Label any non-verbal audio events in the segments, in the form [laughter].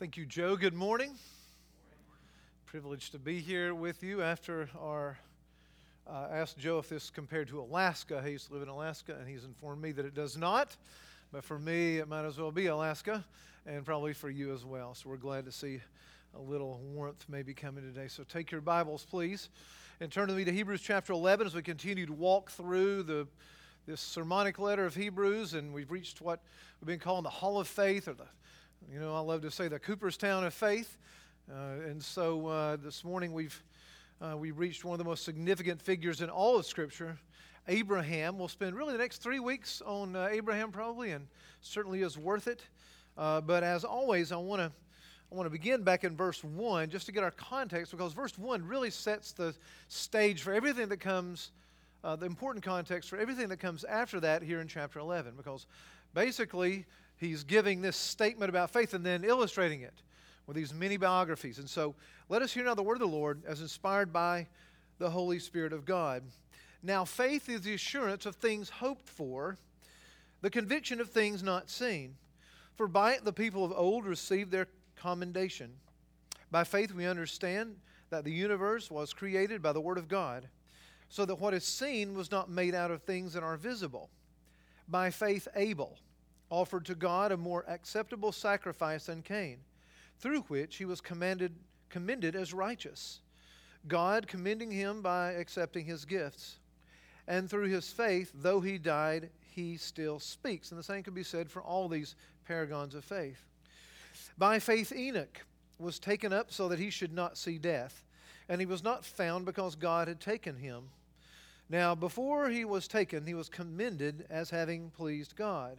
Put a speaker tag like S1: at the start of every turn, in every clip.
S1: Thank you, Joe. Good morning. Privileged to be here with you after our. Uh, asked Joe if this compared to Alaska. He used to live in Alaska, and he's informed me that it does not. But for me, it might as well be Alaska, and probably for you as well. So we're glad to see a little warmth maybe coming today. So take your Bibles, please, and turn to me to Hebrews chapter 11 as we continue to walk through the this sermonic letter of Hebrews, and we've reached what we've been calling the Hall of Faith, or the, you know, I love to say the Cooperstown of Faith. Uh, and so uh, this morning we've uh, we reached one of the most significant figures in all of Scripture, Abraham. We'll spend really the next three weeks on uh, Abraham, probably, and certainly is worth it. Uh, but as always, I want to I want to begin back in verse 1 just to get our context because verse 1 really sets the stage for everything that comes uh, the important context for everything that comes after that here in chapter 11, because basically he's giving this statement about faith and then illustrating it with these many biographies. And so let us hear now the word of the Lord as inspired by the Holy Spirit of God. Now, faith is the assurance of things hoped for, the conviction of things not seen. For by it the people of old received their commendation. By faith we understand that the universe was created by the Word of God so that what is seen was not made out of things that are visible. By faith, Abel offered to God a more acceptable sacrifice than Cain, through which he was commanded, commended as righteous, God commending him by accepting his gifts. And through his faith, though he died, he still speaks. And the same can be said for all these paragons of faith. By faith, Enoch was taken up so that he should not see death, and he was not found because God had taken him. Now, before he was taken, he was commended as having pleased God.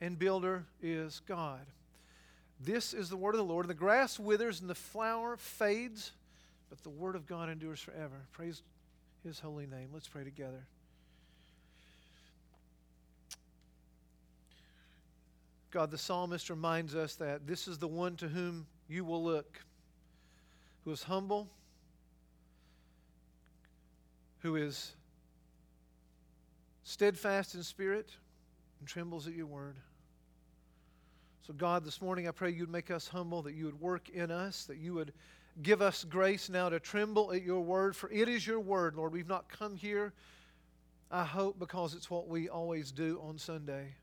S1: and builder is God. This is the word of the Lord. The grass withers and the flower fades, but the word of God endures forever. Praise his holy name. Let's pray together. God, the psalmist reminds us that this is the one to whom you will look who is humble, who is steadfast in spirit, and trembles at your word. So, God, this morning I pray you'd make us humble, that you would work in us, that you would give us grace now to tremble at your word, for it is your word, Lord. We've not come here, I hope, because it's what we always do on Sunday,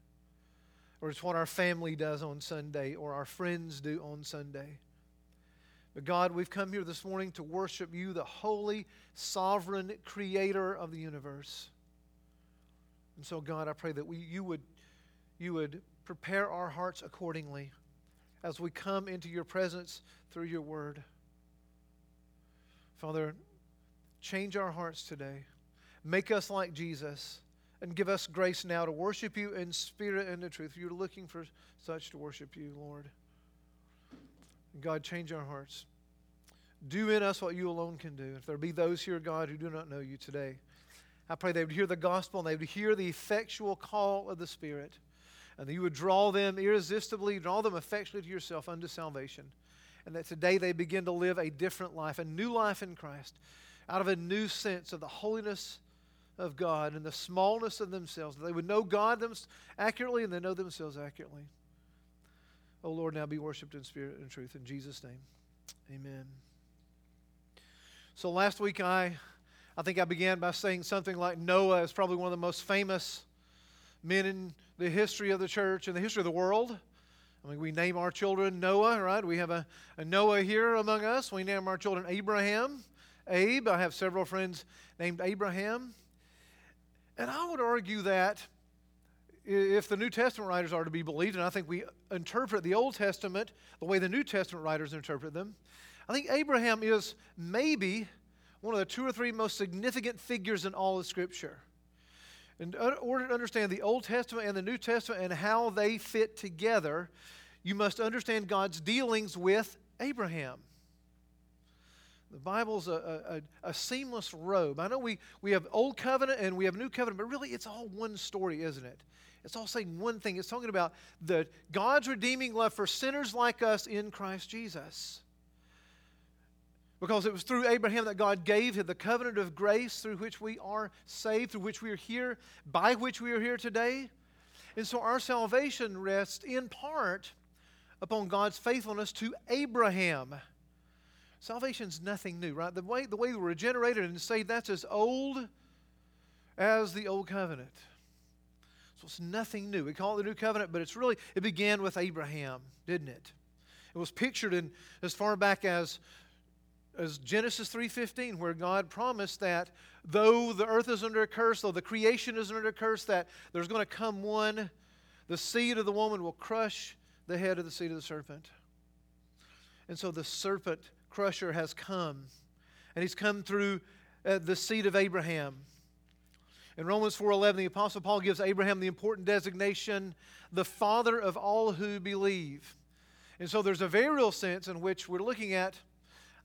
S1: or it's what our family does on Sunday, or our friends do on Sunday. But God, we've come here this morning to worship you, the holy, sovereign creator of the universe. And so, God, I pray that we, you, would, you would prepare our hearts accordingly as we come into your presence through your word. Father, change our hearts today. Make us like Jesus and give us grace now to worship you in spirit and in truth. You're looking for such to worship you, Lord. God, change our hearts. Do in us what you alone can do. If there be those here, God, who do not know you today, I pray they would hear the gospel and they would hear the effectual call of the Spirit, and that you would draw them irresistibly, draw them effectually to yourself unto salvation, and that today they begin to live a different life, a new life in Christ, out of a new sense of the holiness of God and the smallness of themselves. That they would know God them accurately and they know themselves accurately. Oh Lord, now be worshiped in spirit and truth. In Jesus' name, amen. So last week I, I think I began by saying something like Noah is probably one of the most famous men in the history of the church and the history of the world. I mean, we name our children Noah, right? We have a, a Noah here among us. We name our children Abraham, Abe. I have several friends named Abraham. And I would argue that if the New Testament writers are to be believed, and I think we interpret the Old Testament the way the New Testament writers interpret them, I think Abraham is maybe one of the two or three most significant figures in all of Scripture. In order to understand the Old Testament and the New Testament and how they fit together, you must understand God's dealings with Abraham. The Bible's a, a, a, seamless robe. I know we, we have Old Covenant and we have New Covenant, but really it's all one story, isn't it? It's all saying one thing. It's talking about the God's redeeming love for sinners like us in Christ Jesus. Because it was through Abraham that God gave him the covenant of grace through which we are saved, through which we are here, by which we are here today. And so our salvation rests in part upon God's faithfulness to Abraham. Salvation's nothing new, right? The way, the way we're regenerated and saved, that's as old as the old covenant. So it's nothing new. We call it the new covenant, but it's really, it began with Abraham, didn't it? It was pictured in as far back as as Genesis 3:15 where God promised that though the earth is under a curse, though the creation is under a curse that there's going to come one the seed of the woman will crush the head of the seed of the serpent. And so the serpent crusher has come and he's come through uh, the seed of Abraham. In Romans 4:11 the apostle Paul gives Abraham the important designation the father of all who believe. And so there's a very real sense in which we're looking at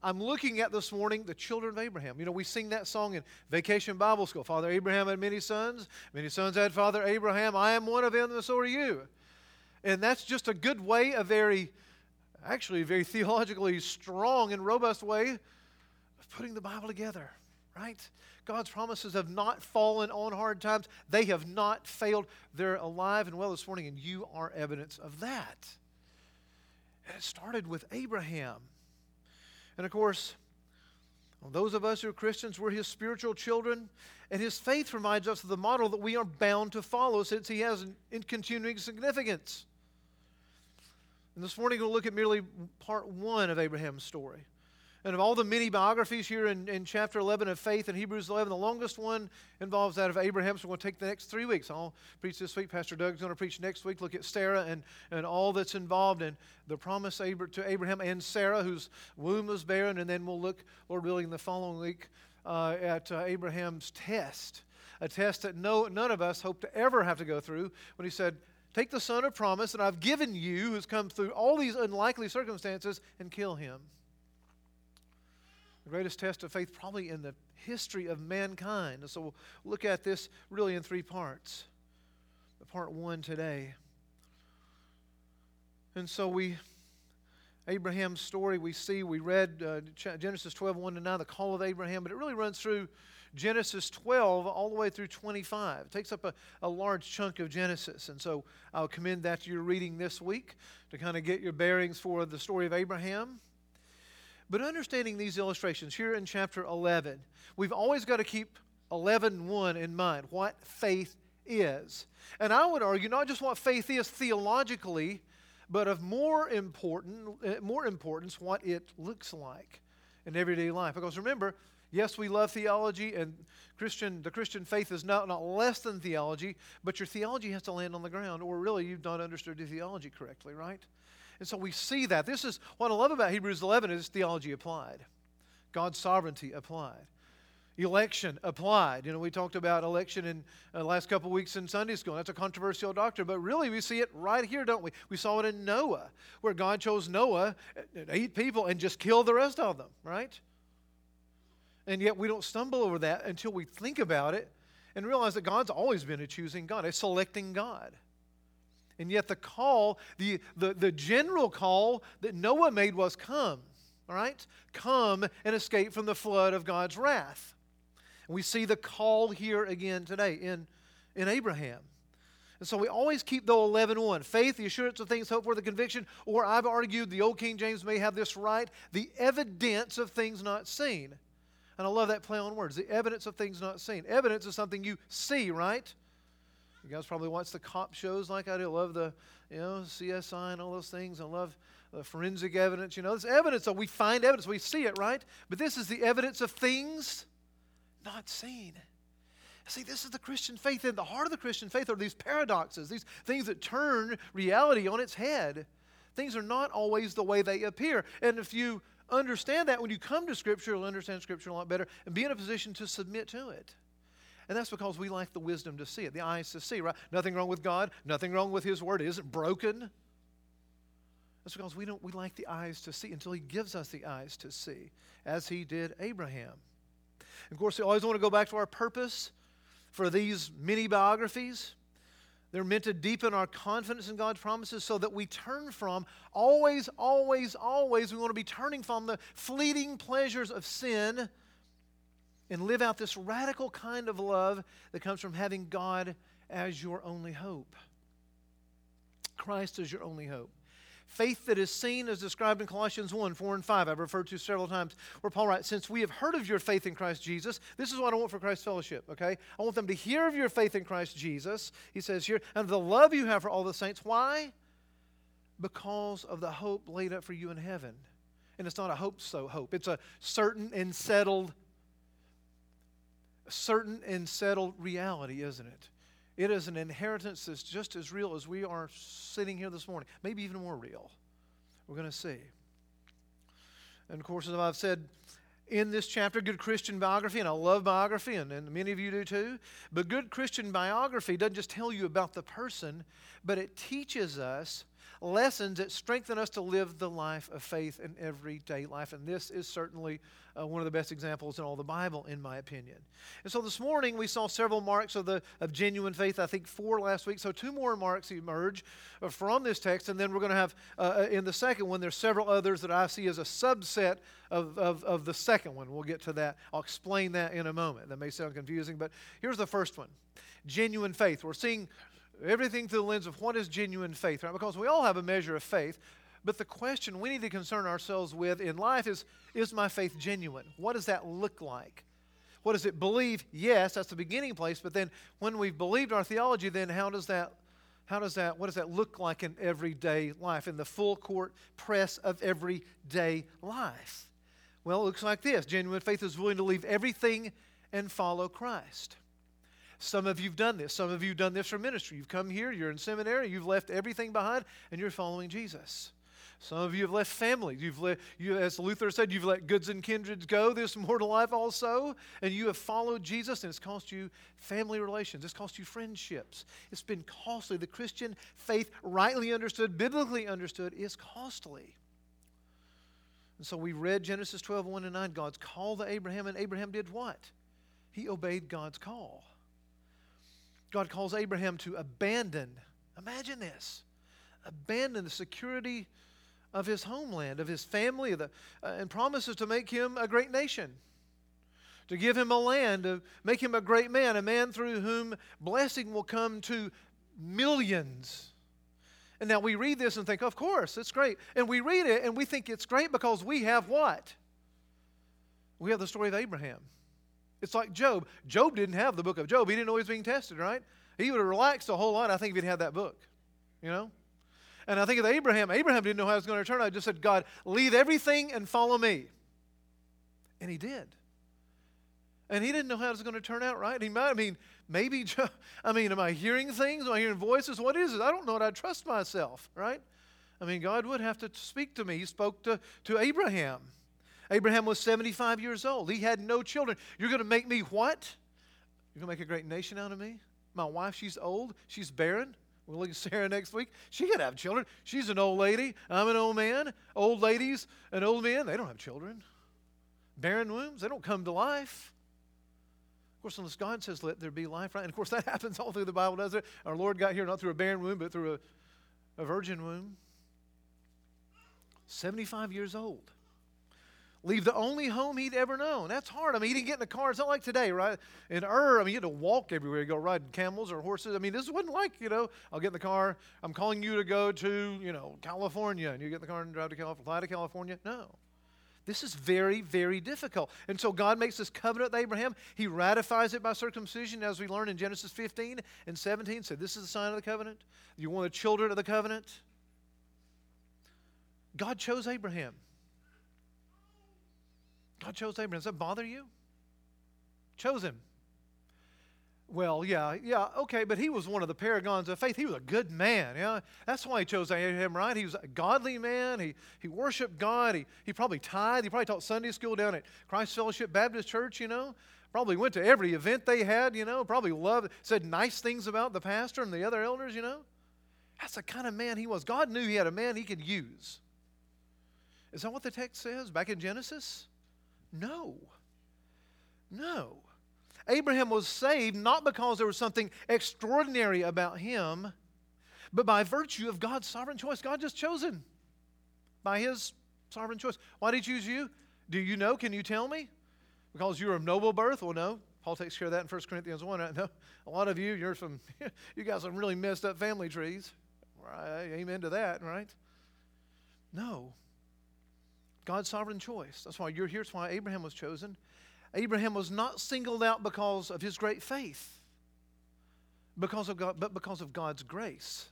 S1: I'm looking at this morning the children of Abraham. You know, we sing that song in Vacation Bible School. Father Abraham had many sons. Many sons had Father Abraham. I am one of them, and so are you. And that's just a good way, a very, actually, very [laughs] theologically strong and robust way of putting the Bible together, right? God's promises have not fallen on hard times. They have not failed. They're alive and well this morning, and you are evidence of that. And it started with Abraham. And of course, those of us who are Christians, we're his spiritual children, and his faith reminds us of the model that we are bound to follow since he has an in continuing significance. And this morning we'll look at merely part one of Abraham's story. And of all the many biographies here in, in chapter 11 of faith in Hebrews 11, the longest one involves that of Abraham. So we're going to take the next three weeks. I'll preach this week. Pastor Doug's going to preach next week. Look at Sarah and, and all that's involved in the promise to Abraham and Sarah, whose womb was barren. And then we'll look, Lord willing, the following week uh, at uh, Abraham's test, a test that no, none of us hope to ever have to go through when he said, Take the son of promise that I've given you, who's come through all these unlikely circumstances, and kill him the greatest test of faith probably in the history of mankind. And so we'll look at this really in three parts. Part one today. And so we, Abraham's story, we see, we read uh, Genesis 12, 1 to 9, the call of Abraham, but it really runs through Genesis 12 all the way through 25. It takes up a, a large chunk of Genesis. And so I'll commend that to your reading this week to kind of get your bearings for the story of Abraham. But understanding these illustrations here in chapter 11, we've always got to keep 11.1 in mind, what faith is. And I would argue not just what faith is theologically, but of more important, uh, more importance, what it looks like in everyday life. Because remember, yes, we love theology, and Christian, the Christian faith is not, not less than theology, but your theology has to land on the ground, or really you've not understood your theology correctly, right? And so we see that. This is what I love about Hebrews 11 is theology applied, God's sovereignty applied. Election applied. You know, we talked about election in the uh, last couple weeks in Sunday school. That's a controversial doctrine, but really we see it right here, don't we? We saw it in Noah, where God chose Noah, uh, eight people, and just killed the rest of them, right? And yet we don't stumble over that until we think about it and realize that God's always been a choosing God, a selecting God. And yet, the call, the, the, the general call that Noah made was come, all right? Come and escape from the flood of God's wrath. And we see the call here again today in, in Abraham. And so we always keep the 11 1. Faith, the assurance of things hoped for, the conviction, or I've argued the old King James may have this right, the evidence of things not seen. And I love that play on words the evidence of things not seen. Evidence is something you see, right? You guys probably watch the cop shows like I do. Love the, you know, CSI and all those things. I love the forensic evidence. You know, this evidence, so we find evidence, we see it, right? But this is the evidence of things not seen. See, this is the Christian faith. In the heart of the Christian faith are these paradoxes, these things that turn reality on its head. Things are not always the way they appear. And if you understand that when you come to Scripture, you'll understand Scripture a lot better and be in a position to submit to it. And that's because we lack the wisdom to see it, the eyes to see, right? Nothing wrong with God, nothing wrong with His Word. It isn't broken. That's because we don't we lack the eyes to see until He gives us the eyes to see, as He did Abraham. Of course, we always want to go back to our purpose for these mini biographies. They're meant to deepen our confidence in God's promises so that we turn from, always, always, always, we want to be turning from the fleeting pleasures of sin and live out this radical kind of love that comes from having God as your only hope. Christ is your only hope. Faith that is seen is described in Colossians 1 4 and 5. I've referred to several times where Paul writes, Since we have heard of your faith in Christ Jesus, this is what I want for Christ Fellowship, okay? I want them to hear of your faith in Christ Jesus, he says here, and the love you have for all the saints. Why? Because of the hope laid up for you in heaven. And it's not a hope so hope, it's a certain and settled certain and settled reality, isn't it? It is an inheritance that's just as real as we are sitting here this morning, maybe even more real. We're going to see. And of course, as I've said in this chapter, good Christian biography, and I love biography, and, and many of you do too. But good Christian biography doesn't just tell you about the person, but it teaches us lessons that strengthen us to live the life of faith in everyday life. And this is certainly uh, one of the best examples in all the Bible, in my opinion. And so this morning we saw several marks of, the, of genuine faith, I think four last week. So two more marks emerge uh, from this text. And then we're going to have, uh, uh, in the second one, there's several others that I see as a subset of, of, of the second one. We'll get to that. I'll explain that in a moment. That may sound confusing, but here's the first one genuine faith. We're seeing everything through the lens of what is genuine faith, right? Because we all have a measure of faith. But the question we need to concern ourselves with in life is is my faith genuine? What does that look like? What does it believe? Yes, that's the beginning place. But then when we've believed our theology, then how does that how does that what does that look like in everyday life, in the full court press of everyday life? Well, it looks like this. Genuine faith is willing to leave everything and follow Christ. Some of you've done this. Some of you have done this for ministry. You've come here, you're in seminary, you've left everything behind, and you're following Jesus. Some of you have left family. You've let, you, as Luther said, you've let goods and kindreds go this mortal life also, and you have followed Jesus, and it's cost you family relations. It's cost you friendships. It's been costly. The Christian faith, rightly understood, biblically understood, is costly. And so we read Genesis 12, 1 and 9. God's call to Abraham, and Abraham did what? He obeyed God's call. God calls Abraham to abandon, imagine this, abandon the security of his homeland, of his family, of the, uh, and promises to make him a great nation, to give him a land, to make him a great man, a man through whom blessing will come to millions. And now we read this and think, of course, it's great. And we read it and we think it's great because we have what? We have the story of Abraham. It's like Job. Job didn't have the book of Job. He didn't know he was being tested, right? He would have relaxed a whole lot, I think, if he'd had that book. You know? And I think of Abraham. Abraham didn't know how it was going to turn out. He just said, God, leave everything and follow me. And he did. And he didn't know how it was going to turn out, right? He might, I mean, maybe, [laughs] I mean, am I hearing things? Am I hearing voices? What is it? I don't know. I trust myself, right? I mean, God would have to speak to me. He spoke to, to Abraham. Abraham was 75 years old. He had no children. You're going to make me what? You're going to make a great nation out of me? My wife, she's old. She's barren. We'll look at Sarah next week. She could have children. She's an old lady. I'm an old man. Old ladies and old men, they don't have children. Barren wombs, they don't come to life. Of course, unless God says, let there be life, right? And of course, [laughs] that happens all through the Bible, doesn't it? Our Lord got here not through a barren womb, but through a, a virgin womb. 75 years old leave the only home he'd ever known. That's hard. I mean, he didn't get in a car. It's not like today, right? In Ur, I mean, you had to walk everywhere. You go riding camels or horses. I mean, this wasn't like, you know, I'll get in the car. I'm calling you to go to, you know, California. And you get in the car and drive to California, fly to California. No. This is very, very difficult. And so God makes this covenant with Abraham. He ratifies it by circumcision, as we learn in Genesis 15 and 17. So this is the sign of the covenant. You're one of the children of the covenant. God chose Abraham. God chose Abraham. Does that bother you? Chose him. Well, yeah, yeah, okay, but he was one of the paragons of faith. He was a good man. Yeah, that's why he chose Abraham, right? He was a godly man. He, he worshiped God. He, he probably tithed. He probably taught Sunday school down at Christ Fellowship Baptist Church, you know. Probably went to every event they had, you know. Probably loved, said nice things about the pastor and the other elders, you know. That's the kind of man he was. God knew he had a man he could use. Is that what the text says back in Genesis? No. No. Abraham was saved not because there was something extraordinary about him, but by virtue of God's sovereign choice. God just chose him by his sovereign choice. Why did he choose you? Do you know? Can you tell me? Because you're of noble birth? Well, no. Paul takes care of that in 1 Corinthians 1. Right? No, a lot of you, you're from, [laughs] you got some really messed up family trees. Right? Amen to that, right? No. God's sovereign choice. That's why you're here. That's why Abraham was chosen. Abraham was not singled out because of his great faith, because of God, but because of God's grace.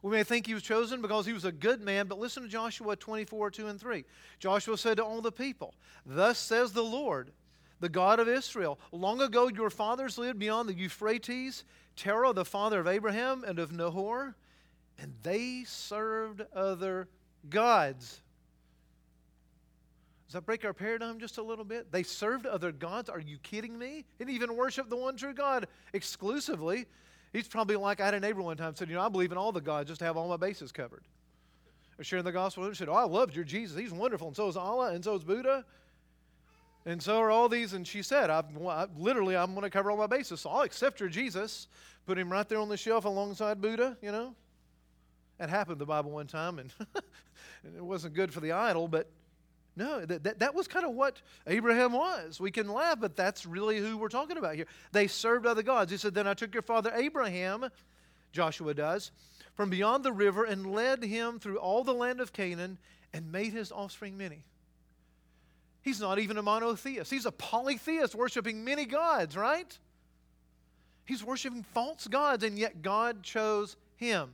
S1: We may think he was chosen because he was a good man, but listen to Joshua 24, 2 and 3. Joshua said to all the people, Thus says the Lord, the God of Israel, Long ago your fathers lived beyond the Euphrates, Terah, the father of Abraham and of Nahor, and they served other gods that break our paradigm just a little bit? They served other gods. Are you kidding me? And even worship the one true God exclusively. He's probably like I had a neighbor one time said, You know, I believe in all the gods just to have all my bases covered. Was sharing the gospel with him. said, Oh, I loved your Jesus. He's wonderful. And so is Allah, and so is Buddha. And so are all these. And she said, I, I literally, I'm going to cover all my bases. So I'll accept your Jesus, put him right there on the shelf alongside Buddha, you know. That happened the Bible one time, and [laughs] it wasn't good for the idol, but no, that, that, that was kind of what Abraham was. We can laugh, but that's really who we're talking about here. They served other gods. He said, Then I took your father Abraham, Joshua does, from beyond the river and led him through all the land of Canaan and made his offspring many. He's not even a monotheist, he's a polytheist, worshiping many gods, right? He's worshiping false gods, and yet God chose him.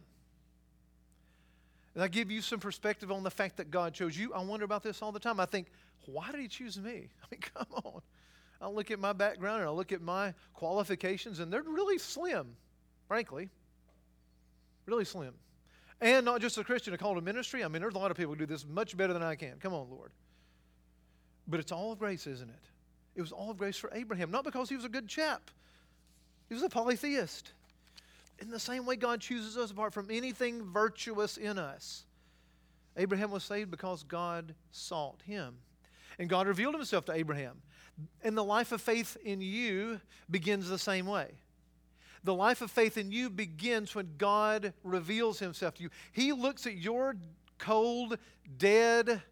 S1: And I give you some perspective on the fact that God chose you. I wonder about this all the time. I think, why did He choose me? [laughs] I mean, come on. I look at my background and I look at my qualifications, and they're really slim, frankly. Really slim. And not just a Christian, a call to ministry. I mean, there's a lot of people who do this much better than I can. Come on, Lord. But it's all of grace, isn't it? It was all of grace for Abraham, not because he was a good chap, he was a polytheist in the same way God chooses us apart from anything virtuous in us. Abraham was saved because God sought him. And God revealed himself to Abraham. And the life of faith in you begins the same way. The life of faith in you begins when God reveals himself to you. He looks at your cold, dead,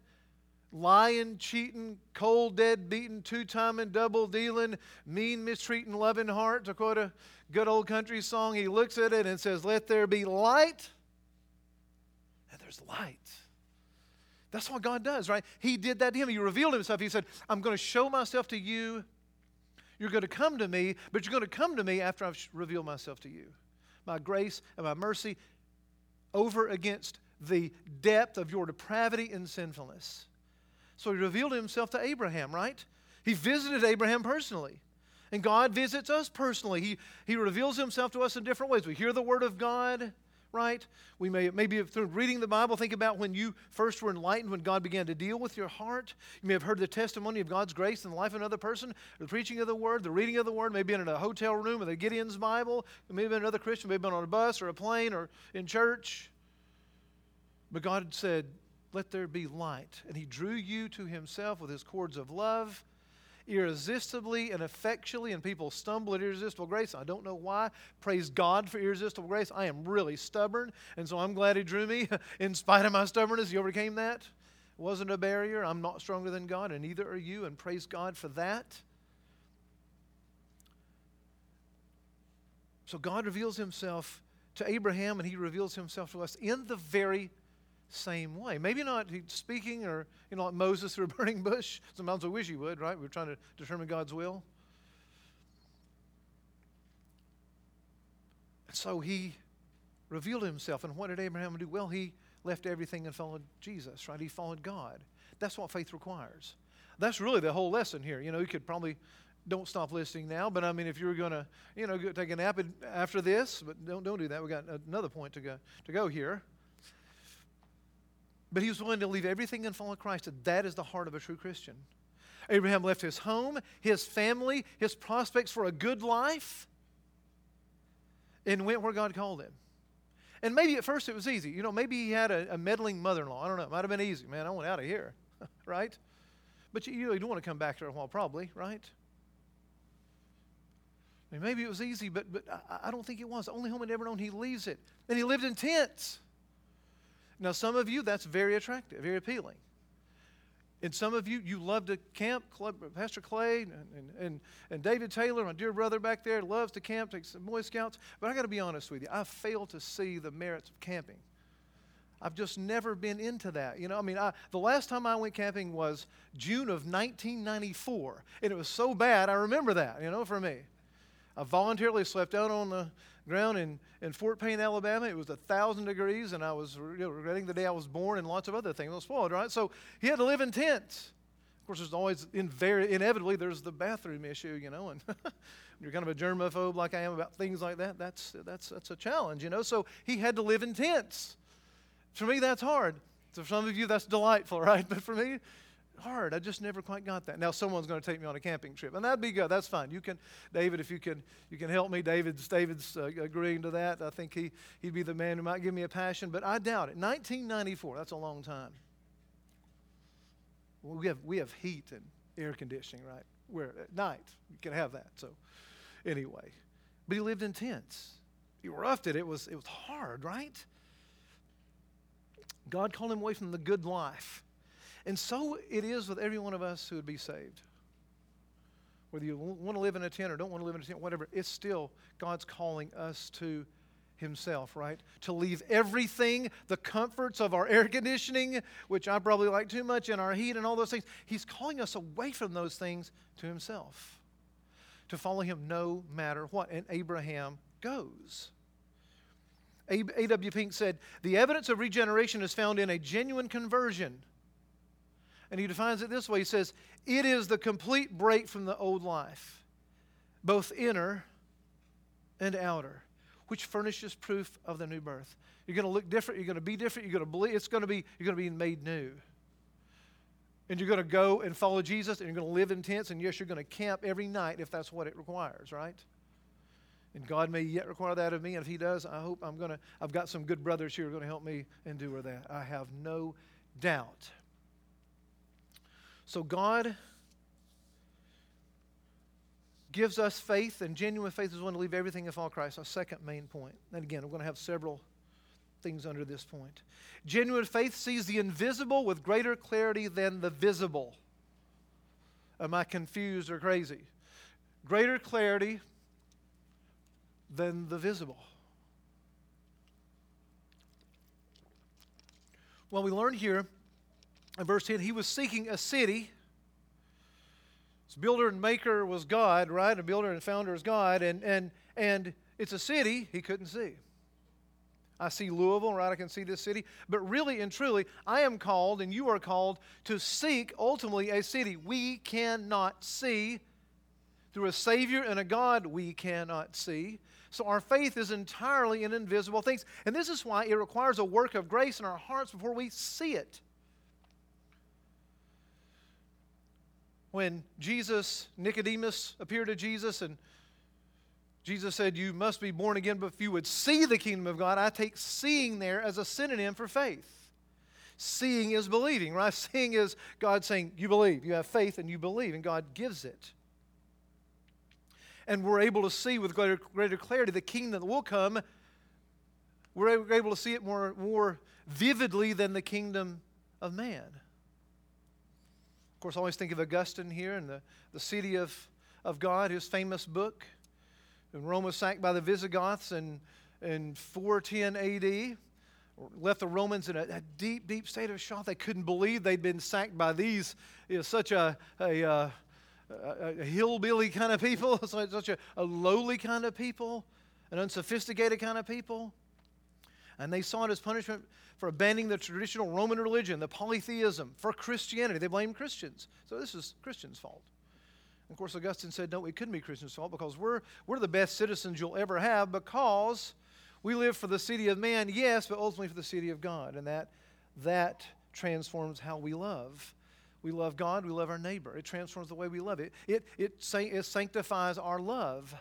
S1: lying, cheating, cold, dead, beaten, two timing, double dealing, mean, mistreating, loving heart, to quote a good old country song. He looks at it and says, Let there be light. And there's light. That's what God does, right? He did that to him. He revealed himself. He said, I'm going to show myself to you. You're going to come to me, but you're going to come to me after I've revealed myself to you. My grace and my mercy over against the depth of your depravity and sinfulness. So he revealed himself to Abraham, right? He visited Abraham personally. And God visits us personally. He, he reveals himself to us in different ways. We hear the word of God, right? We may maybe through reading the Bible think about when you first were enlightened, when God began to deal with your heart. You may have heard the testimony of God's grace in the life of another person, the preaching of the word, the reading of the word, maybe in a hotel room with a Gideon's Bible, maybe another Christian, maybe on a bus or a plane or in church. But God said, let there be light. And he drew you to himself with his cords of love, irresistibly and effectually, and people stumble at irresistible grace. I don't know why. Praise God for irresistible grace. I am really stubborn, and so I'm glad he drew me. [laughs] In spite of my stubbornness, he overcame that. It wasn't a barrier. I'm not stronger than God, and neither are you, and praise God for that. So God reveals himself to Abraham, and he reveals himself to us in the very same way. Maybe not speaking or, you know, like Moses through a burning [laughs] bush. Sometimes I wish he would, right? We're trying to determine God's will. And so he revealed himself. And what did Abraham do? Well, he left everything and followed Jesus, right? He followed God. That's what faith requires. That's really the whole lesson here. You know, you could probably don't stop listening now, but I mean, if you were going to, you know, take a nap after this, but don't, don't do that. We've got another point to go, to go here. But he was willing to leave everything and follow Christ. That is the heart of a true Christian. Abraham left his home, his family, his prospects for a good life, and went where God called him. And maybe at first it was easy. You know, maybe he had a, a meddling mother in law. I don't know. It might have been easy. Man, I want out of here, [laughs] right? But you, you don't want to come back for a while, probably, right? I mean, maybe it was easy, but, but I, I don't think it was. The only home I'd ever known, he leaves it. And he lived in tents. Now, some of you, that's very attractive, very appealing. And some of you, you love to camp. Pastor Clay and, and, and, and David Taylor, my dear brother back there, loves to camp, takes some Boy Scouts. But I got to be honest with you, I fail to see the merits of camping. I've just never been into that. You know, I mean, I, the last time I went camping was June of 1994, and it was so bad. I remember that. You know, for me, I voluntarily slept out on the ground in, in Fort Payne, Alabama. It was a thousand degrees, and I was you know, regretting the day I was born, and lots of other things. I was spoiled, right? So he had to live in tents. Of course, there's always invari- inevitably there's the bathroom issue, you know, and [laughs] you're kind of a germaphobe like I am about things like that. That's that's that's a challenge, you know. So he had to live in tents. For me, that's hard. For some of you, that's delightful, [laughs] right? But for me, hard. I just never quite got that. Now someone's going to take me on a camping trip, and that'd be good. That's fine. You can, David, if you can, you can help me. David's David's uh, agreeing to that. I think he he'd be the man who might give me a passion, but I doubt it. 1994. That's a long time. We have we have heat and air conditioning, right? Where at night you can have that. So anyway, but he lived in tents. He roughed it. It was it was hard, right? God called him away from the good life and so it is with every one of us who would be saved. Whether you want to live in a tent or don't want to live in a tent, whatever, it's still God's calling us to Himself, right? To leave everything, the comforts of our air [laughs] conditioning, which I probably like too much, and our heat and all those things. He's calling us away from those things to Himself, to follow Him no matter what. And Abraham goes. A.W. Pink said, The evidence of regeneration is found in a genuine conversion and he defines it this way He says, It is the complete break from the old life, both inner and outer, which furnishes proof of the new birth. You're going to look different. You're going to be different. You're going to believe. It's going to be, you're going to be made new. And you're going to go and follow Jesus, and you're going to live in tents, and yes, you're going to camp every night if that's what it requires, right? And God may yet require that of me, and if He does, I hope I'm going to. I've got some good brothers here who are going to help me endure that. I have no doubt. So God gives us faith, and genuine faith is one to leave everything and follow Christ. Our second main point. And again, we're going to have several things under this point. Genuine faith sees the invisible with greater clarity than the visible. Am I confused or crazy? Greater clarity than the visible. Well, we learn here in verse 10, he was seeking a city. Its builder and maker was God, right? A builder and founder is God. And, and, and it's a city he couldn't see. I see Louisville, right? I can see this city. But really and truly, I am called and you are called to seek ultimately a city we cannot see through a Savior and a God we cannot see. So our faith is entirely in invisible things. And this is why it requires a work of grace in our hearts before we see it. When Jesus, Nicodemus appeared to Jesus and Jesus said, You must be born again, but if you would see the kingdom of God, I take seeing there as a synonym for faith. Seeing is believing, right? [laughs] Seeing is God saying, You believe, you have faith, and you believe, and God gives it. And we're able to see with greater, greater clarity the kingdom that will come. We're able to see it more, more vividly than the kingdom of man course, I always think of Augustine here and the, the city of, of God, his famous book. When Rome was sacked by the Visigoths in, in 410 AD, left the Romans in a, a, deep, deep state of shock. They couldn't believe they'd been sacked by these, you know, such a, a, uh, a, a, hillbilly kind of people, [laughs] such a, a lowly kind of people, an unsophisticated kind of people. And they saw it as punishment for abandoning the traditional Roman religion, the polytheism, for Christianity. They blamed Christians. So this is Christians' fault. Of course, Augustine said, no, it couldn't be Christians' fault because we're, we're the best citizens you'll ever have because we live for the city of man, yes, but ultimately for the city of God. And that, that transforms how we love. We love God, we love our neighbor. It transforms the way we love it. It, it, it sanctifies our love.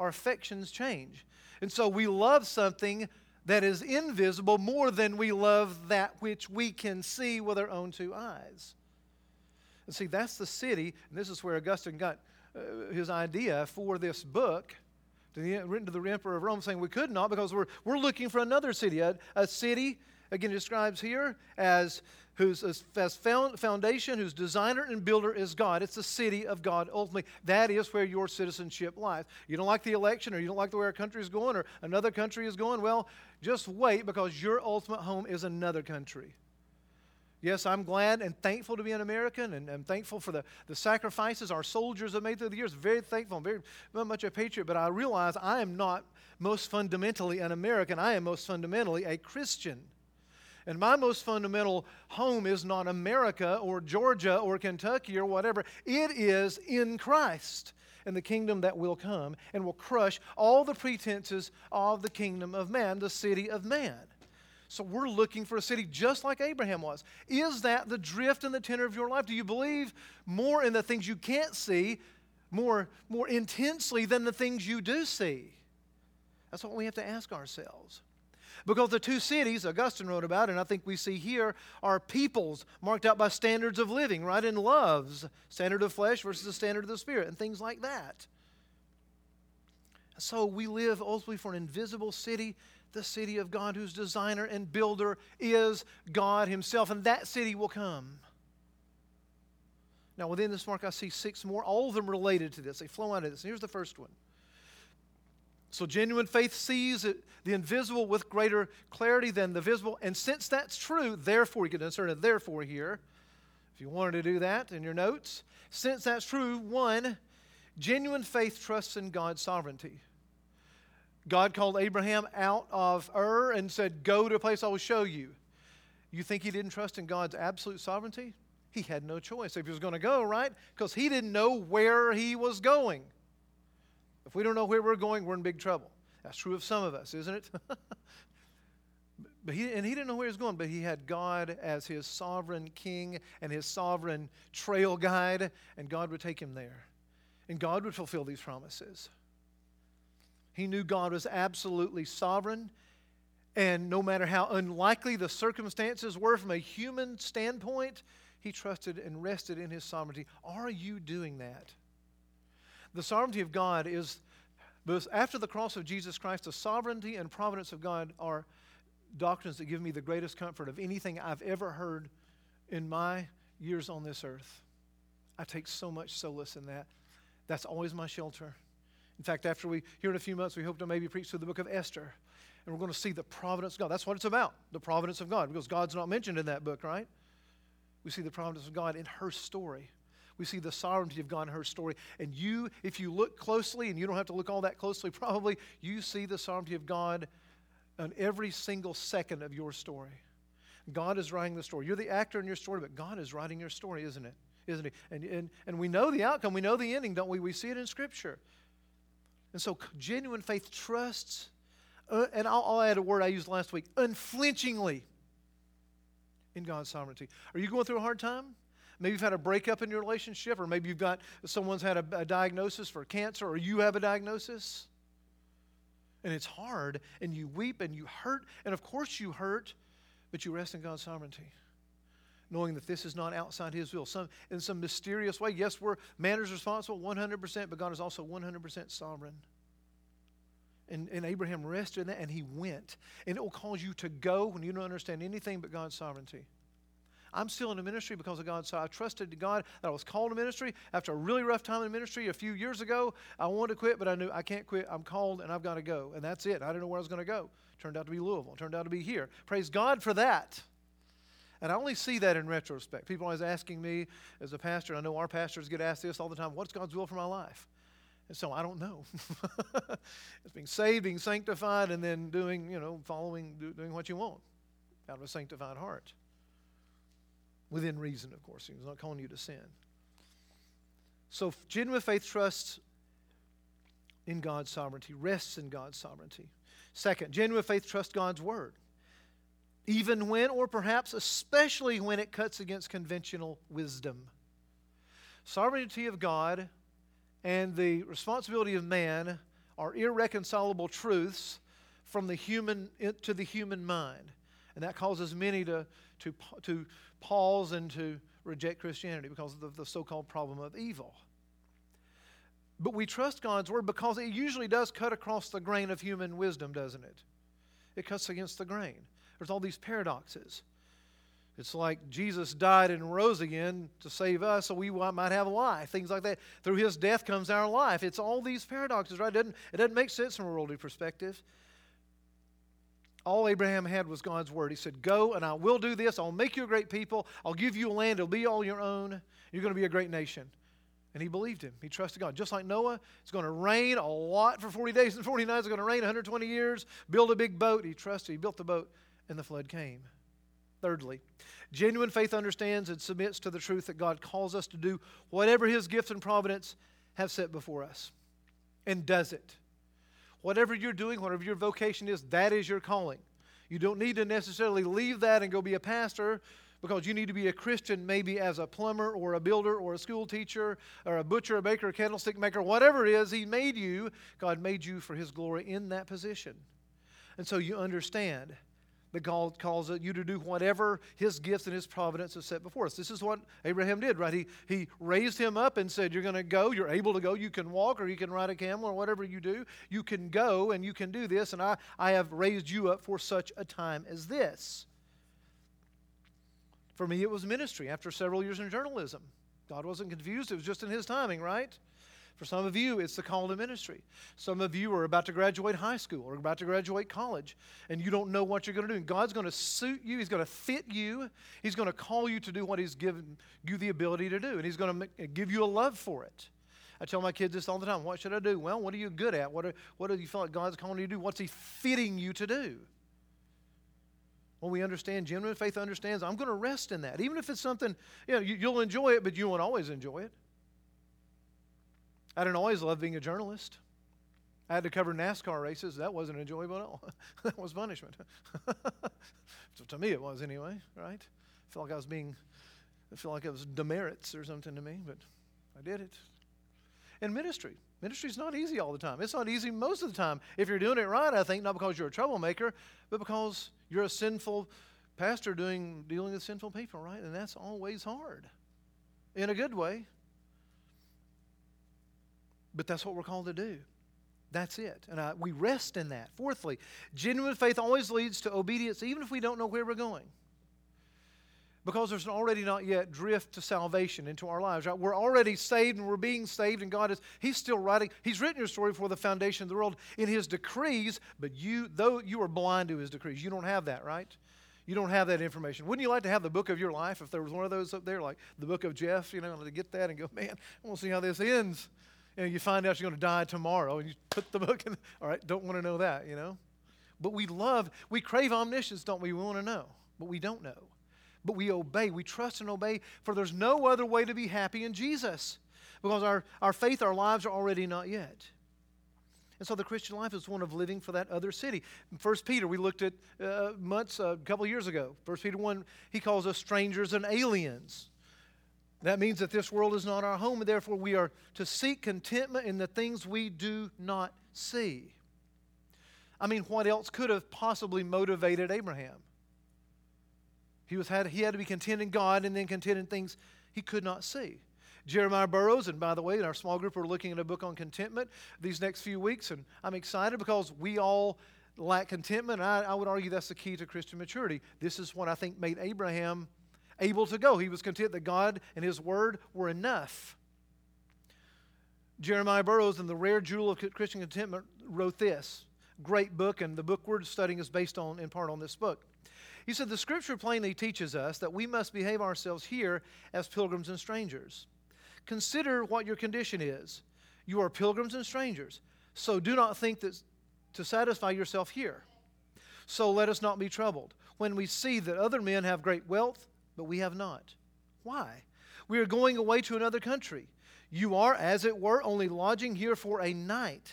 S1: Our affections change. And so we love something that is invisible more than we love that which we can see with our own two eyes. And see, that's the city, and this is where Augustine got uh, his idea for this book to the, written to the emperor of Rome, saying we could not because we're, we're looking for another city, a, a city, again, describes here as whose as foundation, whose designer and builder is God. It's the city of God ultimately. That is where your citizenship lies. You don't like the election, or you don't like the way our country is going, or another country is going. Well, just wait because your ultimate home is another country. Yes, I'm glad and thankful to be an American, and I'm thankful for the, the sacrifices our soldiers have made through the years. Very thankful. I'm very, very much a patriot, but I realize I am not most fundamentally an American. I am most fundamentally a Christian. And my most fundamental home is not America or Georgia or Kentucky or whatever. It is in Christ and the kingdom that will come and will crush all the pretenses of the kingdom of man, the city of man. So we're looking for a city just like Abraham was. Is that the drift and the tenor of your life? Do you believe more in the things you can't see more, more intensely than the things you do see? That's what we have to ask ourselves. Because the two cities Augustine wrote about, and I think we see here, are peoples marked out by standards of living, right? In loves, standard of flesh versus the standard of the spirit, and things like that. So we live ultimately for an invisible city the city of God, whose designer and builder is God Himself, and that city will come. Now, within this mark, I see six more, all of them related to this. They flow out of this. And here's the first one. So, genuine faith sees the invisible with greater clarity than the visible. And since that's true, therefore, you can insert a therefore here, if you wanted to do that in your notes. Since that's true, one, genuine faith trusts in God's sovereignty. God called Abraham out of Ur and said, Go to a place I will show you. You think he didn't trust in God's absolute sovereignty? He had no choice if he was going to go, right? Because he didn't know where he was going. If we don't know where we're going, we're in big trouble. That's true of some of us, isn't it? [laughs] but he, and he didn't know where he was going, but he had God as his sovereign king and his sovereign trail guide, and God would take him there. And God would fulfill these promises. He knew God was absolutely sovereign. And no matter how unlikely the circumstances were from a human standpoint, he trusted and rested in his sovereignty. Are you doing that? The sovereignty of God is, after the cross of Jesus Christ, the sovereignty and providence of God are doctrines that give me the greatest comfort of anything I've ever heard in my years on this earth. I take so much solace in that. That's always my shelter. In fact, after we, here in a few months, we hope to maybe preach through the book of Esther. And we're going to see the providence of God. That's what it's about, the providence of God, because God's not mentioned in that book, right? We see the providence of God in her story. We see the sovereignty of God in her story. And you, if you look closely, and you don't have to look all that closely, [laughs] probably, you see the sovereignty of God on every single second of your story. God is writing the story. You're the actor in your story, but God is writing your story, isn't it? Isn't he? And, and, and we know the outcome. We know the ending, don't we? We see it in Scripture. And so genuine faith trusts, uh, and I'll, I'll add a word I used last week unflinchingly in God's sovereignty. Are you going through a hard time? Maybe you've had a breakup in your relationship, or maybe you've got someone's had a, a diagnosis for cancer, or you have a diagnosis. And it's hard, and you weep and you hurt, and of course you hurt, but you rest in God's sovereignty knowing that this is not outside His will. Some, in some mysterious way, yes, we're man is responsible 100%, but God is also 100% sovereign. And, and Abraham rested in that, and he went. And it will cause you to go when you don't understand anything but God's sovereignty. I'm still in the ministry because of God. So I trusted God that I was called to ministry. After a really rough time in ministry a few years ago, I wanted to quit, but I knew I can't quit. I'm called and I've got to go. And that's it. I didn't know where I was going to go. Turned out to be Louisville. Turned out to be here. Praise God for that. And I only see that in retrospect. People always asking me as a pastor, I know our pastors get asked this all the time what's God's will for my life? And so I don't know. [laughs] it's being saved, being sanctified, and then doing, you know, following, doing what you want out of a sanctified heart. Within reason, of course. He's not calling you to sin. So genuine faith trusts in God's sovereignty, rests in God's sovereignty. Second, genuine faith trusts God's word, even when, or perhaps especially when it cuts against conventional wisdom. Sovereignty of God and the responsibility of man are irreconcilable truths from the human to the human mind. And that causes many to, to, to pause and to reject Christianity because of the, the so called problem of evil. But we trust God's word because it usually does cut across the grain of human wisdom, doesn't it? It cuts against the grain. There's all these paradoxes. It's like Jesus died and rose again to save us so we might have life, things like that. Through his death comes our life. It's all these paradoxes, right? It doesn't, it doesn't make sense from a worldly perspective. All Abraham had was God's word. He said, Go and I will do this. I'll make you a great people. I'll give you a land. It'll be all your own. You're going to be a great nation. And he believed him. He trusted God. Just like Noah, it's going to rain a lot for 40 days and 40 nights. It's going to rain 120 years. Build a big boat. He trusted. He built the boat, and the flood came. Thirdly, genuine faith understands and submits to the truth that God calls us to do whatever His gifts and providence have set before us and does it. Whatever you're doing, whatever your vocation is, that is your calling. You don't need to necessarily leave that and go be a pastor because you need to be a Christian maybe as a plumber or a builder or a school teacher or a butcher, a baker, a candlestick maker, whatever it is, He made you. God made you for His glory in that position. And so you understand that God calls you to do whatever His gifts and His providence have set before us. This is what Abraham did, right? He, he raised him up and said, You're going to go, you're able to go, you can walk or you can ride a camel or whatever you do. You can go and you can do this, and I, I have raised you up for such a time as this. For me, it was ministry after several years in journalism. God wasn't confused, it was just in His timing, right? For some of you, it's the call to ministry. Some of you are about to graduate high school or about to graduate college, and you don't know what you're going to do. And God's going to suit you, He's going to fit you, He's going to call you to do what He's given you the ability to do, and He's going to give you a love for it. I tell my kids this all the time. What should I do? Well, what are you good at? What, are, what do you feel like God's calling you to do? What's He fitting you to do? Well, we understand, genuine faith understands, I'm going to rest in that. Even if it's something, you know, you, will enjoy it, but you won't always enjoy it. I didn't always love being a journalist. I had to cover NASCAR races. That wasn't enjoyable at all. [laughs] that was punishment. so [laughs] to me, it was anyway, right? I felt like I was being, I feel like it was demerits or something to me, but I did it. In ministry, ministry is not easy all the time. It's not easy most of the time. If you're doing it right, I think, not because you're a troublemaker, but because you're a sinful pastor doing dealing with sinful people, right? And that's always hard in a good way. But that's what we're called to do. That's it. And I, we rest in that. Fourthly, genuine faith always leads to obedience, even if we don't know where we're going. Because there's an already not yet drift to salvation into our lives. Right? We're already saved and we're being saved, and God is, He's still writing, He's written your story before the foundation of the world in His decrees, but you, though you are blind to His decrees, you don't have that, right? You don't have that information. Wouldn't you like to have the book of your life if there was one of those up there, like the book of Jeff, you know, to get that and go, man, I want to see how this ends you, you find out you're going to die tomorrow, and you put the book in. All right, don't want to know that, you know. But we love, we crave omniscience, don't we? We want to know, but we don't know. But we obey, we trust and obey, for there's no other way to be happy in Jesus, because our, our faith, our lives are already not yet. And so the Christian life is one of living for that other city. First Peter, we looked at uh, months, uh, a couple years ago. First Peter 1, he calls us strangers and aliens. That means that this world is not our home, and therefore we are to seek contentment in the things we do not see. I mean, what else could have possibly motivated Abraham? He, was, had, he had to be content in God and then content in things he could not see. Jeremiah Burroughs, and by the way, in our small group, we're looking at a book on contentment these next few weeks, and I'm excited because we all lack contentment. I, I would argue that's the key to Christian maturity. This is what I think made Abraham able to go. He was content that God and His Word were enough. Jeremiah Burroughs, in The Rare Jewel of Christian Contentment, wrote this great book, and the book we're studying is based on, in part, on this book. He said, The scripture plainly teaches us that we must behave ourselves here as pilgrims and strangers. Consider what your condition is. You are pilgrims and strangers. So do not think that to satisfy yourself here. So let us not be troubled when we see that other men have great wealth, but we have not. Why? We are going away to another country. You are, as it were, only lodging here for a night.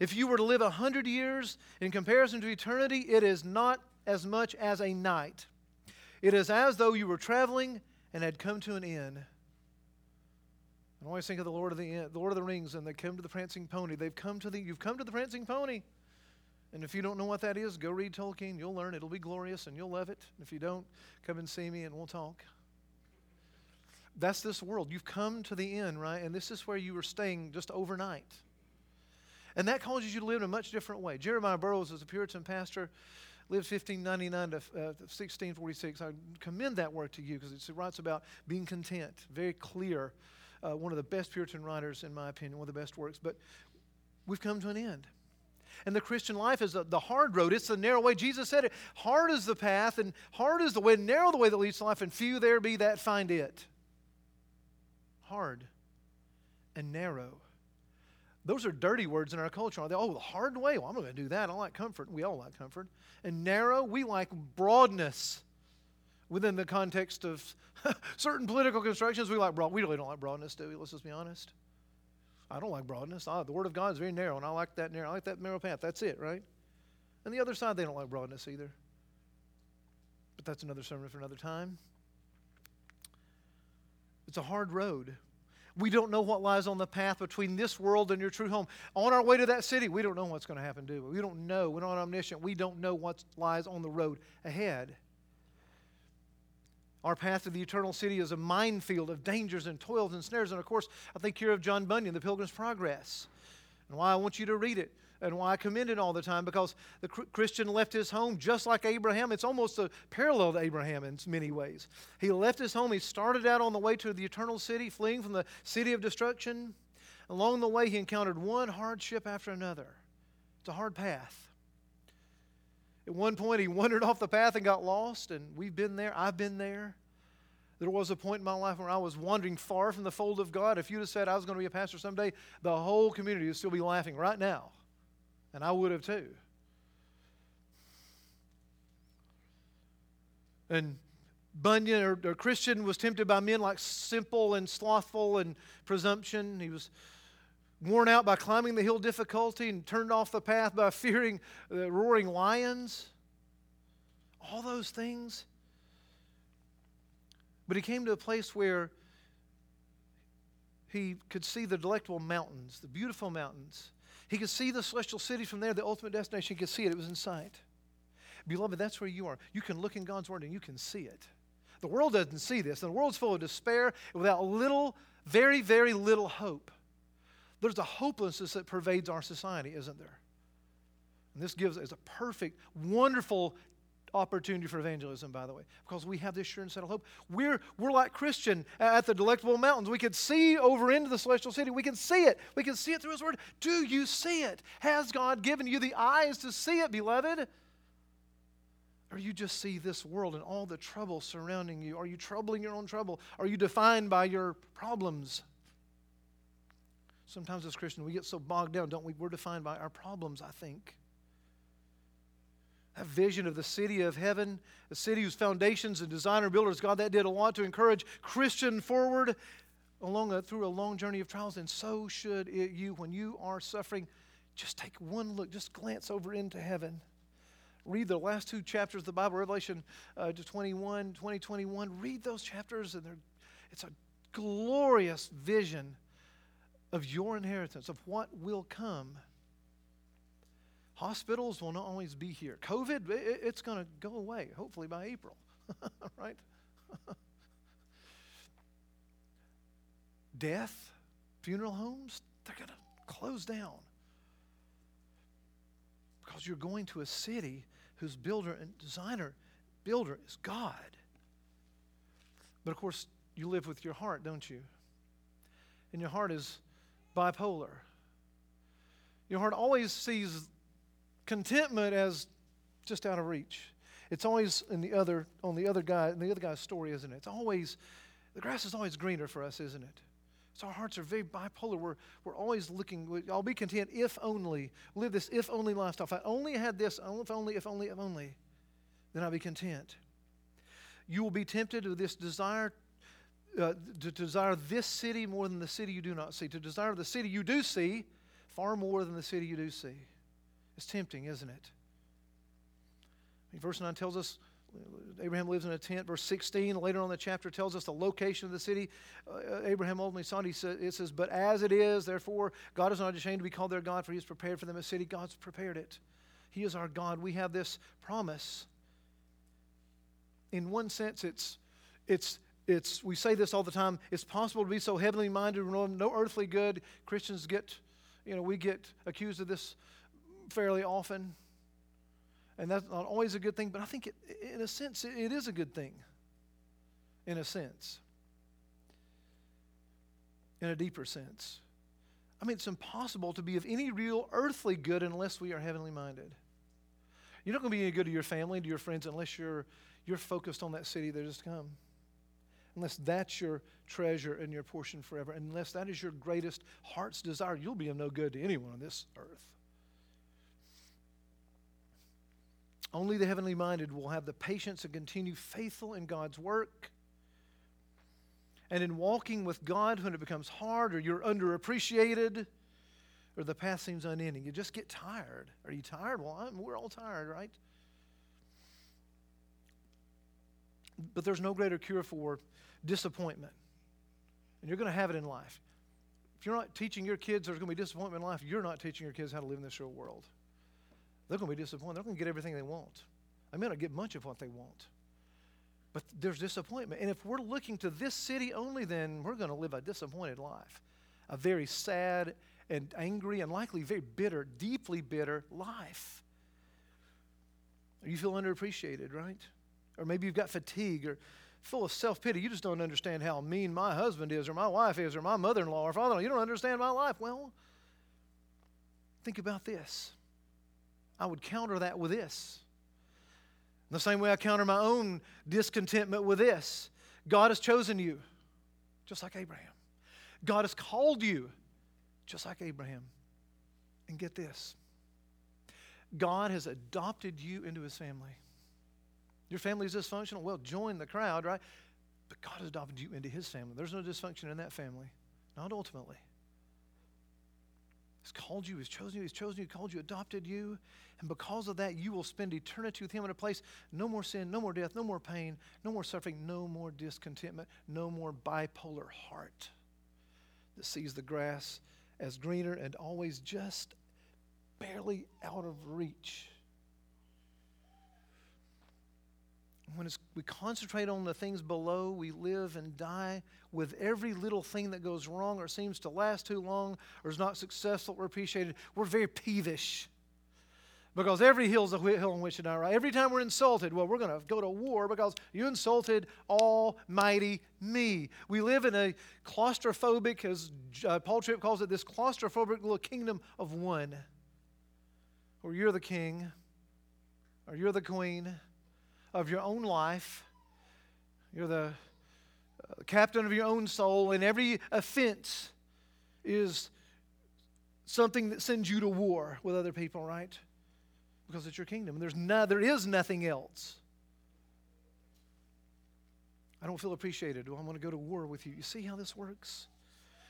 S1: If you were to live a hundred years in comparison to eternity, it is not as much as a night. It is as though you were traveling and had come to an inn. I always think of the Lord of the, the Lord of the Rings, and they come to the prancing pony. They've come to the you've come to the prancing pony. And if you don't know what that is, go read Tolkien. You'll learn. It'll be glorious and you'll love it. If you don't, come and see me and we'll talk. That's this world. You've come to the end, right? And this is where you were staying just overnight. And that causes you to live in a much different way. Jeremiah Burroughs was a Puritan pastor, lived 1599 to uh, 1646. I commend that work to you because it writes about being content. Very clear. Uh, one of the best Puritan writers, in my opinion, one of the best works. But we've come to an end. And the Christian life is the, hard road. It's the narrow way. Jesus said it. Hard is the path, and hard is the way, narrow the way that leads to life, and few there be that find it. Hard and narrow. Those are dirty words in our culture. Are they? Oh, the hard way. Well, I'm not going to do that. I like comfort. We all like comfort. And narrow, we like broadness within the context of [laughs] certain political constructions. We like broad. We really don't like broadness, do we? Let's just be honest. I don't like broadness. I, the Word of God is very narrow, and I like that narrow. I like that narrow path. That's it, right? And the other side, they don't like broadness either. But that's another sermon for another time. It's a hard road. We don't know what lies on the path between this world and your true home. On our way to that city, we don't know what's going to happen, do we? We don't know. We're not omniscient. We don't know what lies on the road ahead. Our path to the eternal city is a minefield of dangers and toils and snares. And of course, I think here of John Bunyan, The Pilgrim's Progress, and why I want you to read it and why I commend it all the time because the Christian left his home just like Abraham. It's almost a parallel to Abraham in many ways. He left his home. He started out on the way to the eternal city, fleeing from the city of destruction. Along the way, he encountered one hardship after another. It's a hard path. At one point, he wandered off the path and got lost, and we've been there. I've been there. There was a point in my life where I was wandering far from the fold of God. If you'd have said I was going to be a pastor someday, the whole community would still be laughing right now and I would have too. And Bunyan or, or, Christian was tempted by men like simple and slothful and presumption. He was worn out by climbing the hill difficulty and turned off the path by [laughs] fearing the roaring lions. All those things. But he came to a place where he could see the delectable mountains, the beautiful mountains. He could see the celestial city from there, the ultimate destination. He could see it, it was in sight. Beloved, that's where you are. You can look in God's Word and you can see it. The world doesn't see this. The world's full of despair without little, very, very little hope. There's a hopelessness that pervades our society, isn't there? And this gives us a perfect, wonderful opportunity for evangelism, by the way, because we have this sure and settled hope. We're, we're like Christian at the Delectable Mountains. We can see over into the celestial city. We can see it. We can see it through His Word. Do you see it? Has God given you the eyes to see it, beloved? Or you just see this world and all the trouble surrounding you? Are you troubling your own trouble? Are you defined by your problems? Sometimes as Christians, we get so bogged down, don't we? We're defined by our problems, I think a vision of the city of heaven, a city whose foundations and designer builders, God, that did a lot to encourage Christian forward along a, through a long journey of trials, and so should it, you when you are suffering. Just take one look, just glance over into heaven. Read the last two chapters of the Bible, Revelation uh, to 21, 20, 21. Read those chapters, and it's a glorious vision of your inheritance, of what will come Hospitals will not always be here. COVID, it's going to go away, hopefully by April, [laughs] right? Death, funeral homes, they're going to close down because you're going to a city whose builder and designer, builder is God. But of course, you live with your heart, don't you? And your heart is bipolar. Your heart always sees contentment as just out of reach. It's always in the other on the other guy, in the other guy's story, isn't it? It's always the grass is always greener for us, isn't it? So our hearts are very bipolar. We're, we're always looking, I'll be content if only, live this if only lifestyle. If I only had this, oh, if only, if only, if only, then I'll be content. You will be tempted with this desire uh, to desire this city more than the city you do not see, to desire the city you do see far more than the city you do see. It's tempting, isn't it? I mean, verse 9 tells us Abraham lives in a tent. Verse 16, later on in the chapter, tells us the location of the city. Uh, Abraham ultimately saw it. Says, it says, But as it is, therefore, God is not ashamed to be called their God, for he has prepared for them a city. God's prepared it. He is our God. We have this promise. In one sense, it's, it's, it's, we say this all the time it's possible to be so heavenly minded, no, no earthly good. Christians get, you know, we get accused of this fairly often. And that's not always a good thing, but I think it, in a sense, it is a good thing. In a sense. In a deeper sense. I mean, it's impossible to be of any real earthly good unless we are heavenly minded. You're not going to be any good to your family, to your friends, unless you're, you're focused on that city that to come. Unless that's your treasure and your portion forever. Unless that is your greatest heart's desire, you'll be of no good to anyone on this earth. Only the heavenly minded will have the patience to continue faithful in God's work. And in walking with God, when it becomes hard or you're underappreciated or the path seems unending, you just get tired. Are you tired? Well, I'm, we're all tired, right? But there's no greater cure for disappointment. And you're going to have it in life. If you're not teaching your kids there's going to be disappointment in life, you're not teaching your kids how to live in this real world. They're going to be disappointed. They're going to get everything they want. I may not get much of what they want, but there's disappointment. And if we're looking to this city only, then we're going to live a disappointed life, a very sad and angry and likely very bitter, deeply bitter life. You feel underappreciated, right? Or maybe you've got fatigue or full of self pity. You just don't understand how mean my husband is, or my wife is, or my mother in law, or father in law. You don't understand my life. Well, think about this. I would counter that with this. In the same way I counter my own discontentment with this God has chosen you, just like Abraham. God has called you, just like Abraham. And get this God has adopted you into his family. Your family is dysfunctional? Well, join the crowd, right? But God has adopted you into his family. There's no dysfunction in that family, not ultimately. He's called you, He's chosen you, He's chosen you, called you, adopted you. And because of that, you will spend eternity with Him in a place no more sin, no more death, no more pain, no more suffering, no more discontentment, no more bipolar heart that sees the grass as greener and always just barely out of reach. When we concentrate on the things below, we live and die with every little thing that goes wrong or seems to last too long or is not successful or appreciated. We're very peevish. Because every hill's a hill on which to die, right? Every time we're insulted, well, we're going to go to war because you insulted Almighty me. We live in a claustrophobic, as uh, Paul Tripp calls it, this claustrophobic little kingdom of one, where you're the king or you're the queen of your own life. You're the uh, captain of your own soul, and every offense is something that sends you to war with other people, right? Because it's your kingdom. There's no, there is nothing else. I don't feel appreciated. Well, I'm going to go to war with you. You see how this works?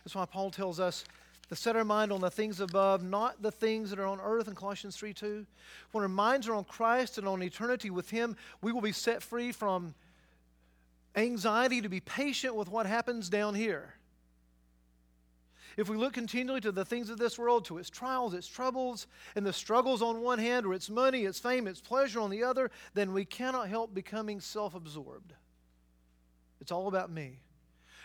S1: That's why Paul tells us to set our mind on the things above, not the things that are on earth in Colossians 3 2. When our minds are on Christ and on eternity with Him, we will be set free from anxiety to be patient with what happens down here. If we look continually to the things of this world, to its trials, its troubles, and the struggles on one hand, or its money, its fame, its pleasure on the other, then we cannot help becoming self absorbed. It's all about me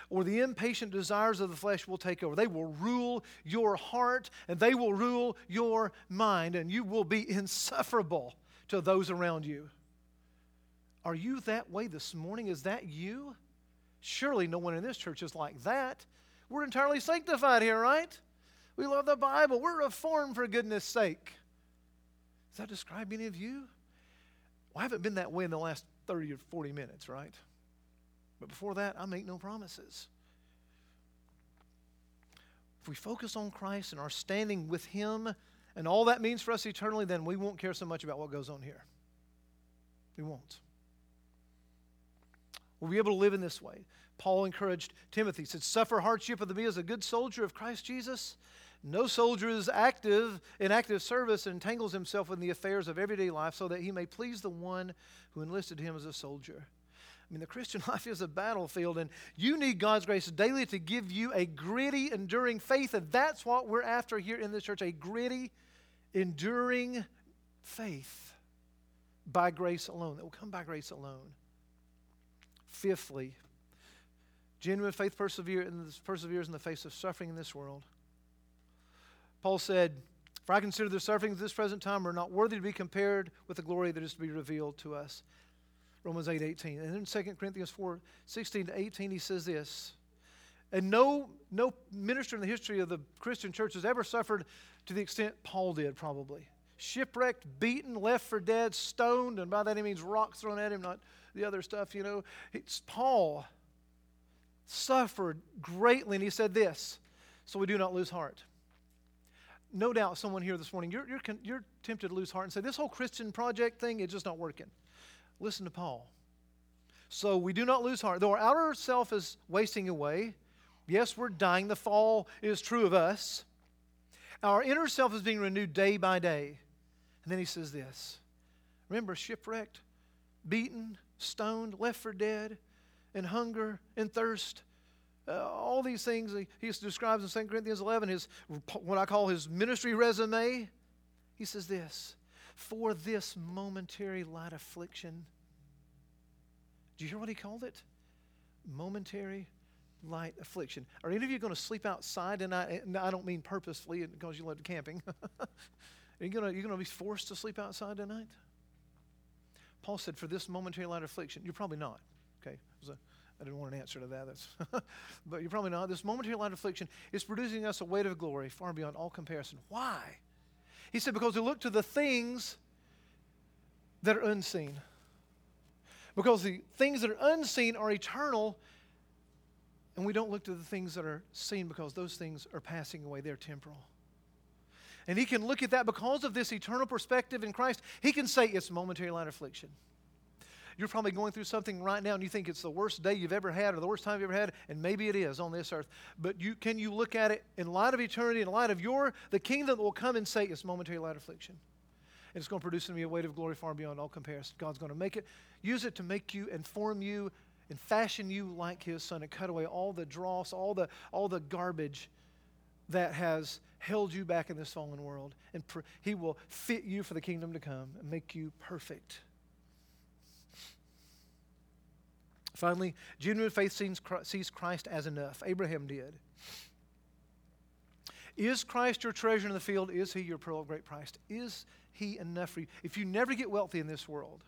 S1: or the impatient desires of the flesh will take over. They will rule your heart and they will rule your mind, and you will be insufferable to those around you. Are you that way this morning? Is that you? Surely no one in this church is like that. We're entirely sanctified here, right? We love the Bible. We're reformed for goodness sake. Does that describe any of you? Well, I haven't been that way in the last 30 or 40 minutes, right? But before that, I make no promises. If we focus on Christ and our standing with Him and all that means for us eternally, then we won't care so much about what goes on here. We won't. We'll be able to live in this way. Paul encouraged Timothy, said, Suffer hardship of me as a good soldier of Christ Jesus. No soldier is active in active service and entangles himself in the affairs of everyday life so that he may please the one who enlisted him as a soldier. I mean, the Christian [laughs] life is a battlefield, and you need God's grace daily to give you a gritty, enduring faith, and that's what we're after here in this church a gritty, enduring faith by grace alone, that will come by grace alone. Fifthly, genuine faith perseveres in the face of suffering in this world. Paul said, For I consider the sufferings of this present time are not worthy to be compared with the glory that is to be revealed to us. Romans 8 18. And in 2 Corinthians 4 16 to 18, he says this. And no, no minister in the history of the Christian church has ever suffered to the extent Paul did, probably. Shipwrecked, beaten, left for dead, stoned, and by that he means rocks thrown at him, not the other stuff, you know. It's Paul suffered greatly, and he said this, so we do not lose heart no doubt someone here this morning, you're, you're, you're tempted to lose heart and say, This whole Christian project thing is just not working. Listen to Paul. So we do not lose heart. Though our outer self is wasting away, yes, we're dying. The fall is true of us. Our inner self is being renewed day by day. And then he says this Remember, shipwrecked, beaten, stoned, left for dead, in hunger and thirst uh, all these things he, he describes in 2 Corinthians 11, his, what I call his ministry resume. He says this For this momentary light affliction. Do you hear what he called it? Momentary light affliction. Are any of you going to sleep outside tonight? Eh, and I don't mean purposefully eh, because you love camping. [laughs] Are you going to be forced to sleep outside tonight? Paul said, For this momentary light affliction. You're probably not. Okay? I didn't want an answer to that. That's [laughs] but you're probably not. This momentary light affliction is producing us a weight of glory far beyond all comparison. Why? He said, because we look to the things that are unseen. Because the things that are unseen are eternal, and we don't look to the things that are seen because those things are passing away. They're temporal. And he can look at that because of this eternal perspective in Christ. He can say it's momentary light affliction. You're probably going through something right now and you think it's the worst day you've ever had or the worst time you've ever had, and maybe it is on this earth. But you, can you look at it in light of eternity, in light of your the kingdom that will come and say it's momentary light affliction? And it's going to produce in me a weight of glory far beyond all comparison. God's going to make it, use it to make you and form you and fashion you like his son and cut away all the dross, all the all the garbage that has held you back in this fallen world. And pr- he will fit you for the kingdom to come and make you perfect. Finally, genuine faith sees Christ as enough. Abraham did. Is Christ your treasure in the field? Is he your pearl of great price? Is he enough for you? If you never get wealthy in this world,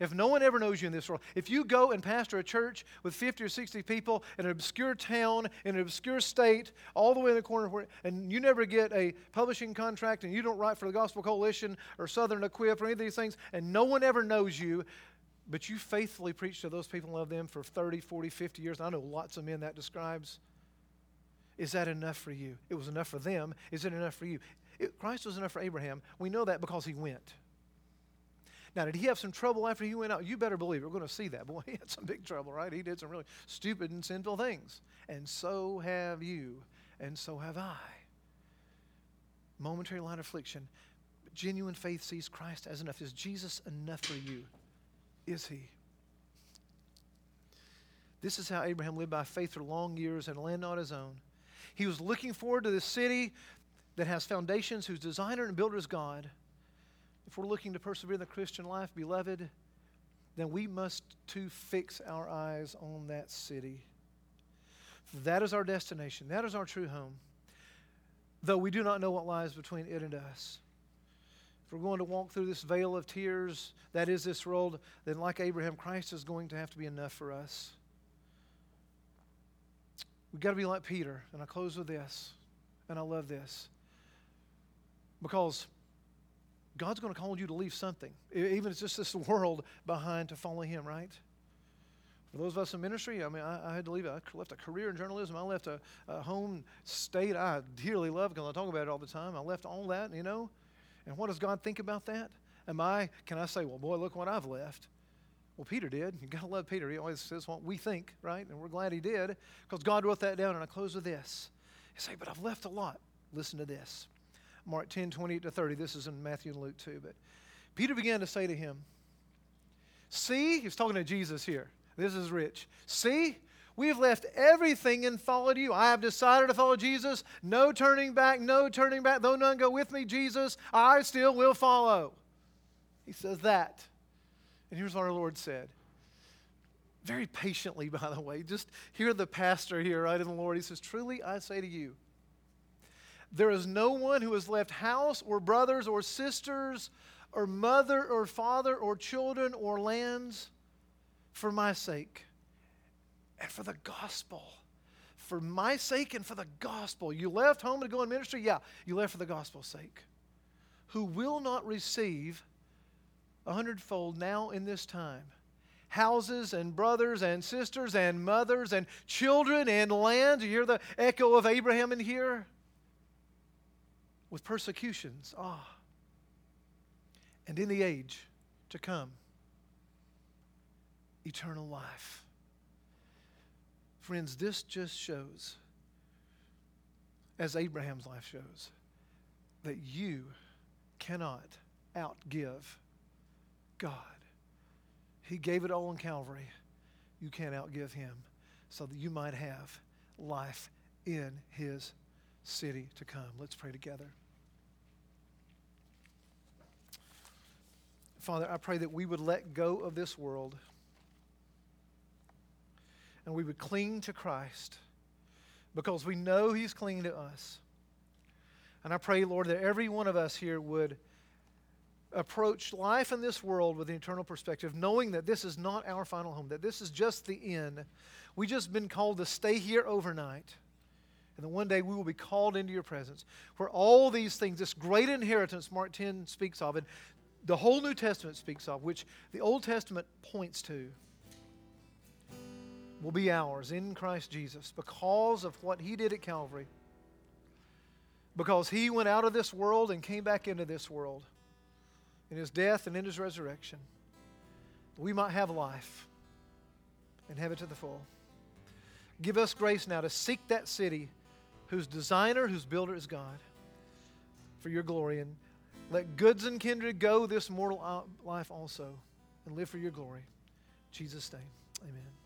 S1: if no one ever knows you in this world, if you go and pastor a church with 50 or 60 people in an obscure town, in an obscure state, all the way in the corner, where, and you never get a publishing contract and you don't write for the Gospel Coalition or Southern Equip or any of these things, and no one ever knows you, but you faithfully preach to those people and love them for 30, 40, 50 years. I know lots of men that describes. Is that enough for you? It was enough for them. Is it enough for you? It, Christ was enough for Abraham. We know that because he went. Now, did he have some trouble after he went out? You better believe it. We're going to see that. [laughs] Boy, he had some big trouble, right? He did some really stupid and sinful things. And so have you, and so have I. Momentary light affliction. Genuine faith sees Christ as enough. Is Jesus enough for you? Is he? This is how Abraham lived by faith for long years in a land not his own. He was looking forward to this city that has foundations, whose designer and builder is God. If we're looking to persevere in the Christian life, beloved, then we must too fix our eyes on that city. That is our destination. That is our true home. Though we do not know what lies between it and us we're going to walk through this vale of tears, that is this world, then like Abraham, Christ is going to have to be enough for us. We've got to be like Peter. And I close with this, and I love this. Because God's going to call you to leave something, even if it's just this [laughs] world behind to follow Him, right? For those of us in ministry, I mean, I, I had to leave. I left a career in journalism. I left a, a home state I dearly love because I talk about it all the time. I left all that, you know. And what does God think about that? Am I, can I say, well, boy, look what I've left? Well, Peter did. You got to love Peter. He always says what we think, right? And we're glad he did because God wrote that down. And I close with this. You say, but I've left a lot. Listen to this. Mark 10, 28 to 30. This is in Matthew and Luke too. But Peter began to say to him, See, he's talking to Jesus here. This is rich. See, we have left everything and followed you. I have decided to follow Jesus. No turning back, no turning back. Though none go with me, Jesus, I still will follow. He says that. And here's what our Lord said. Very patiently, [laughs] by the way. Just hear the pastor here, right, in the Lord. He says, Truly I say to you, there is no one who has left house or brothers or sisters or mother or father or children or lands for my sake and for the gospel. For my sake and for the gospel. You left home to go in ministry? Yeah, you left for the gospel's sake. Who will not receive a hundredfold now in this time houses and brothers and sisters and mothers and children and land. You hear the echo of Abraham in here? With persecutions. Ah. And in the age to come eternal life. Friends, this just shows, as Abraham's life shows, that you cannot outgive God. He gave it all on Calvary. You can't outgive Him so that you might have life in His city to come. Let's pray together. Father, I pray that we would let go of this world and we would cling to Christ because we know He's clinging to us. And I pray, Lord, that every one of us here would approach life in this world with an eternal perspective, knowing that this is not our final home, that this is just the end. We've just been called to stay here overnight. And then one day we will be called into your presence, where all these things, this great inheritance Mark 10 speaks of, and the whole New Testament speaks of, which the Old Testament points to will be ours in Christ Jesus because of what He did at Calvary. Because He went out of this world and came back into this world in His death and in His resurrection. We might have life and have it to the full. Give us grace now to seek that city whose designer, whose builder is God for your glory. And let goods and kindred go this mortal uh, life also and live for your glory. In Jesus' name, amen.